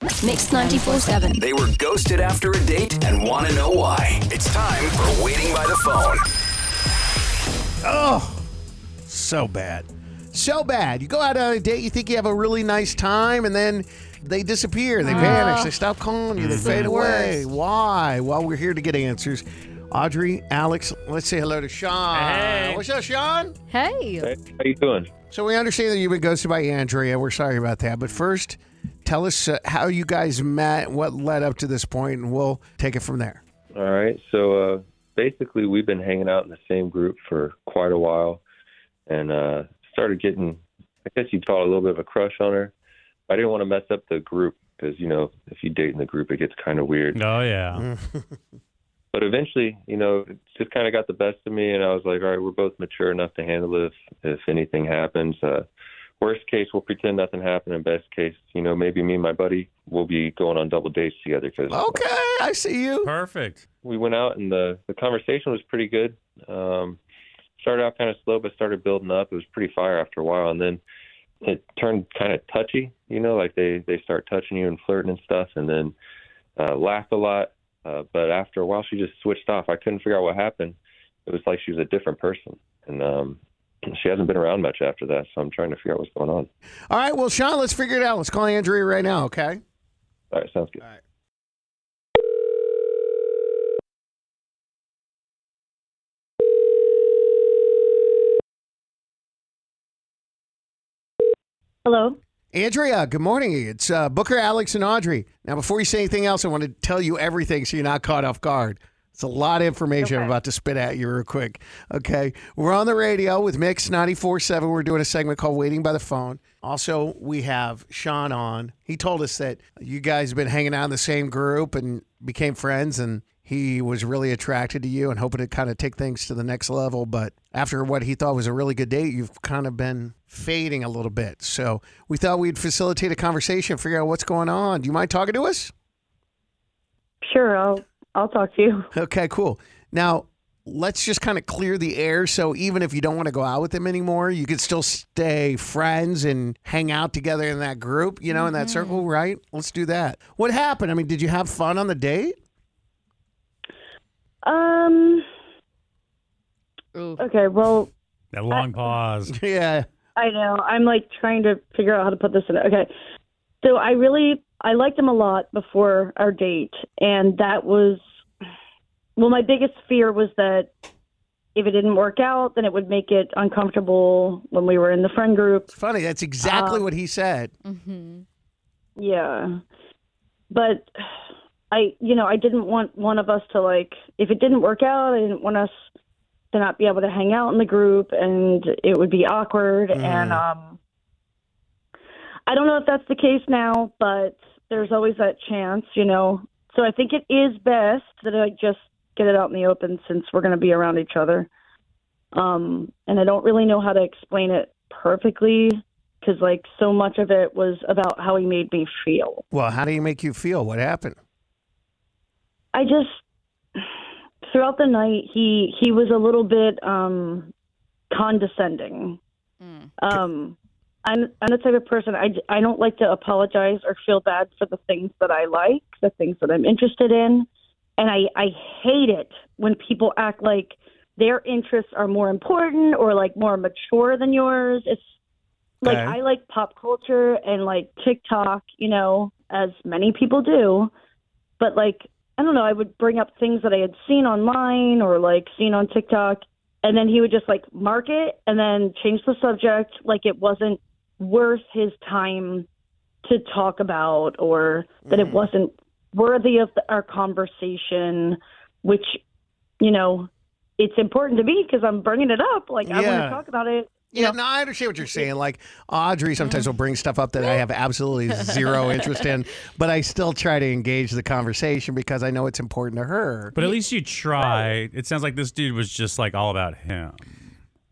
Mix 94.7. They were ghosted after a date and want to know why. It's time for Waiting by the Phone. Oh, so bad. So bad. You go out on a date, you think you have a really nice time, and then they disappear. They mm-hmm. vanish. They stop calling you. They mm-hmm. fade away. Why? Well, we're here to get answers. Audrey, Alex, let's say hello to Sean. Hey. What's up, Sean? Hey. Hey, how you doing? So we understand that you've been ghosted by Andrea. We're sorry about that. But first, tell us uh, how you guys met, what led up to this point, and we'll take it from there. All right. So uh, basically, we've been hanging out in the same group for quite a while, and uh, started getting, I guess you'd call it a little bit of a crush on her. I didn't want to mess up the group because you know if you date in the group, it gets kind of weird. Oh yeah. But eventually, you know, it just kind of got the best of me, and I was like, all right, we're both mature enough to handle it if, if anything happens. Uh, worst case, we'll pretend nothing happened. And best case, you know, maybe me and my buddy will be going on double dates together because Okay, I see you. Perfect. we went out and the the conversation was pretty good. Um, started out kind of slow, but started building up. It was pretty fire after a while, and then it turned kind of touchy. You know, like they they start touching you and flirting and stuff, and then uh, laughed a lot. Uh, but after a while, she just switched off. I couldn't figure out what happened. It was like she was a different person, and um, she hasn't been around much after that. So I'm trying to figure out what's going on. All right, well, Sean, let's figure it out. Let's call Andrea right now, okay? All right, sounds good. All right. Hello. Andrea, good morning. It's uh, Booker, Alex, and Audrey. Now, before you say anything else, I want to tell you everything so you're not caught off guard. It's a lot of information I'm about to spit at you real quick. Okay. We're on the radio with Mix 94.7. We're doing a segment called Waiting by the Phone. Also, we have Sean on. He told us that you guys have been hanging out in the same group and became friends, and he was really attracted to you and hoping to kind of take things to the next level. But after what he thought was a really good date, you've kind of been fading a little bit. So we thought we'd facilitate a conversation, figure out what's going on. Do you mind talking to us? Sure, I'll I'll talk to you. Okay, cool. Now, let's just kind of clear the air so even if you don't want to go out with him anymore, you could still stay friends and hang out together in that group, you know, in that circle, right? Let's do that. What happened? I mean, did you have fun on the date? Um. Okay. Well, That long pause. Yeah. I know. I'm like trying to figure out how to put this in. Okay. So I really I liked him a lot before our date, and that was well. My biggest fear was that if it didn't work out, then it would make it uncomfortable when we were in the friend group. It's funny. That's exactly Um, what he said. mhm Yeah. But I, you know, I didn't want one of us to like, if it didn't work out, I didn't want us to not be able to hang out in the group and it would be awkward. And, um, I don't know if that's the case now, but there's always that chance, you know. So I think it is best that I just get it out in the open since we're going to be around each other. Um, and I don't really know how to explain it perfectly because, like, so much of it was about how he made me feel. Well, how do you make you feel? What happened? I just throughout the night he he was a little bit um condescending. Um I'm I'm the type of person I I don't like to apologize or feel bad for the things that I like, the things that I'm interested in, and I I hate it when people act like their interests are more important or like more mature than yours. It's like Okay. I like pop culture and like TikTok, you know, as many people do. But like I don't know, I would bring up things that I had seen online or like seen on TikTok and then he would just like mark it and then change the subject like it wasn't worth his time to talk about or that it mm. wasn't worthy of the, our conversation which you know it's important to me because I'm bringing it up like I want to talk about it Yeah, no, I understand what you're saying. Like Audrey sometimes mm. will bring stuff up that I have absolutely zero interest in, but I still try to engage the conversation because I know it's important to her. But at least you try. It sounds like this dude was just like all about him.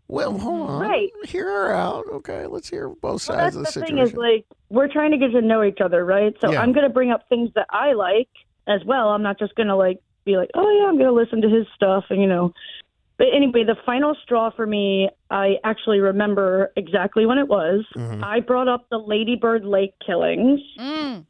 Well, hold on. Right. Hear her out. Okay, let's hear both Well, sides that's of the the situation. thing is like we're trying to get to know each other, right? So Yeah. I'm going to bring up things that I like as well. I'm not just going to like be like, oh yeah, I'm going to listen to his stuff, and you know. But anyway, the final straw for me, I actually remember exactly when it was. Mm-hmm. I brought up the Lady Bird Lake killings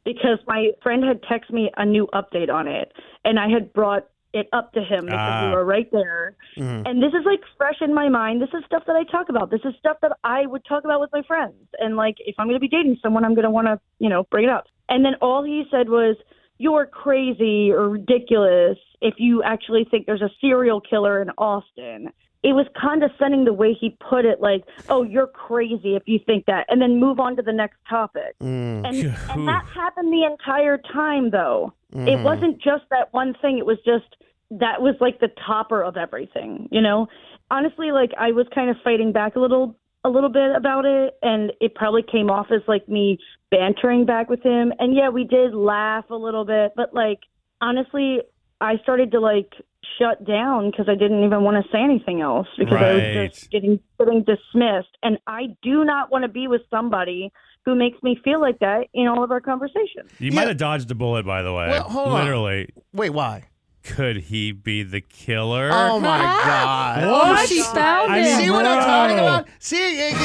because my friend had texted me a new update on it, and I had brought it up to him because Ah. we were right there. Mm-hmm. And this is like fresh in my mind. This is stuff that I talk about. This is stuff that I would talk about with my friends. And like, if I'm going to be dating someone, I'm going to want to, you know, bring it up. And then all he said was, "You're crazy or ridiculous if you actually think there's a serial killer in Austin." It was condescending the way he put it, like, "Oh, you're crazy if you think that," and then move on to the next topic. Mm. And, and that happened the entire time, though. It wasn't just that one thing. It was just that was like the topper of everything, you know. Honestly, like I was kind of fighting back a little, a little bit about it, and it probably came off as like me bantering back with him. And yeah, we did laugh a little bit, but like honestly, I started to like shut down because I didn't even want to say anything else because I was just getting getting dismissed. And I do not want to be with somebody who makes me feel like that in all of our conversations. You Yeah. might have dodged a bullet, by the way. Well, hold on. Literally. Wait, why? Could he be the killer? Oh my God! Oh, she found I mean, See what I'm talking about? See,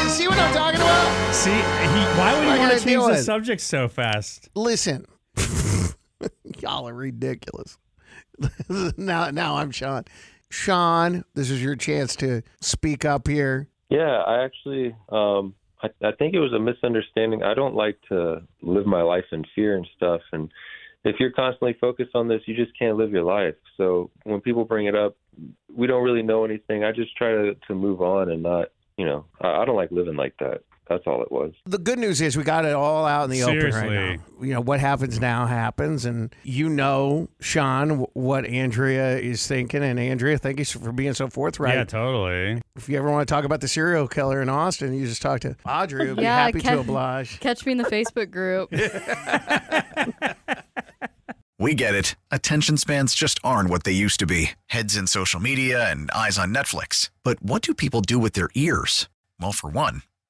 see what I'm talking about? See, he, why would What he want to change the with? subject so fast? Listen, y'all are ridiculous. now, now I'm Sean. Sean, this is your chance to speak up here. Yeah, I actually, um, I, I think it was a misunderstanding. I don't like to live my life in fear and stuff. And if you're constantly focused on this, you just can't live your life. So when people bring it up, we don't really know anything. I just try to, to move on and not, you know, I, I don't like living like that. That's all it was. The good news is we got it all out in the open right now. You know what happens now happens, and you know, Sean, what Andrea is thinking. And Andrea, thank you for being so forthright. Yeah, totally. If you ever want to talk about the serial killer in Austin, you just talk to Audrey. We'll be Yeah, happy to oblige. Catch me in the Facebook group. We get it. Attention spans just aren't what they used to be heads in social media and eyes on Netflix. But what do people do with their ears? Well, for one,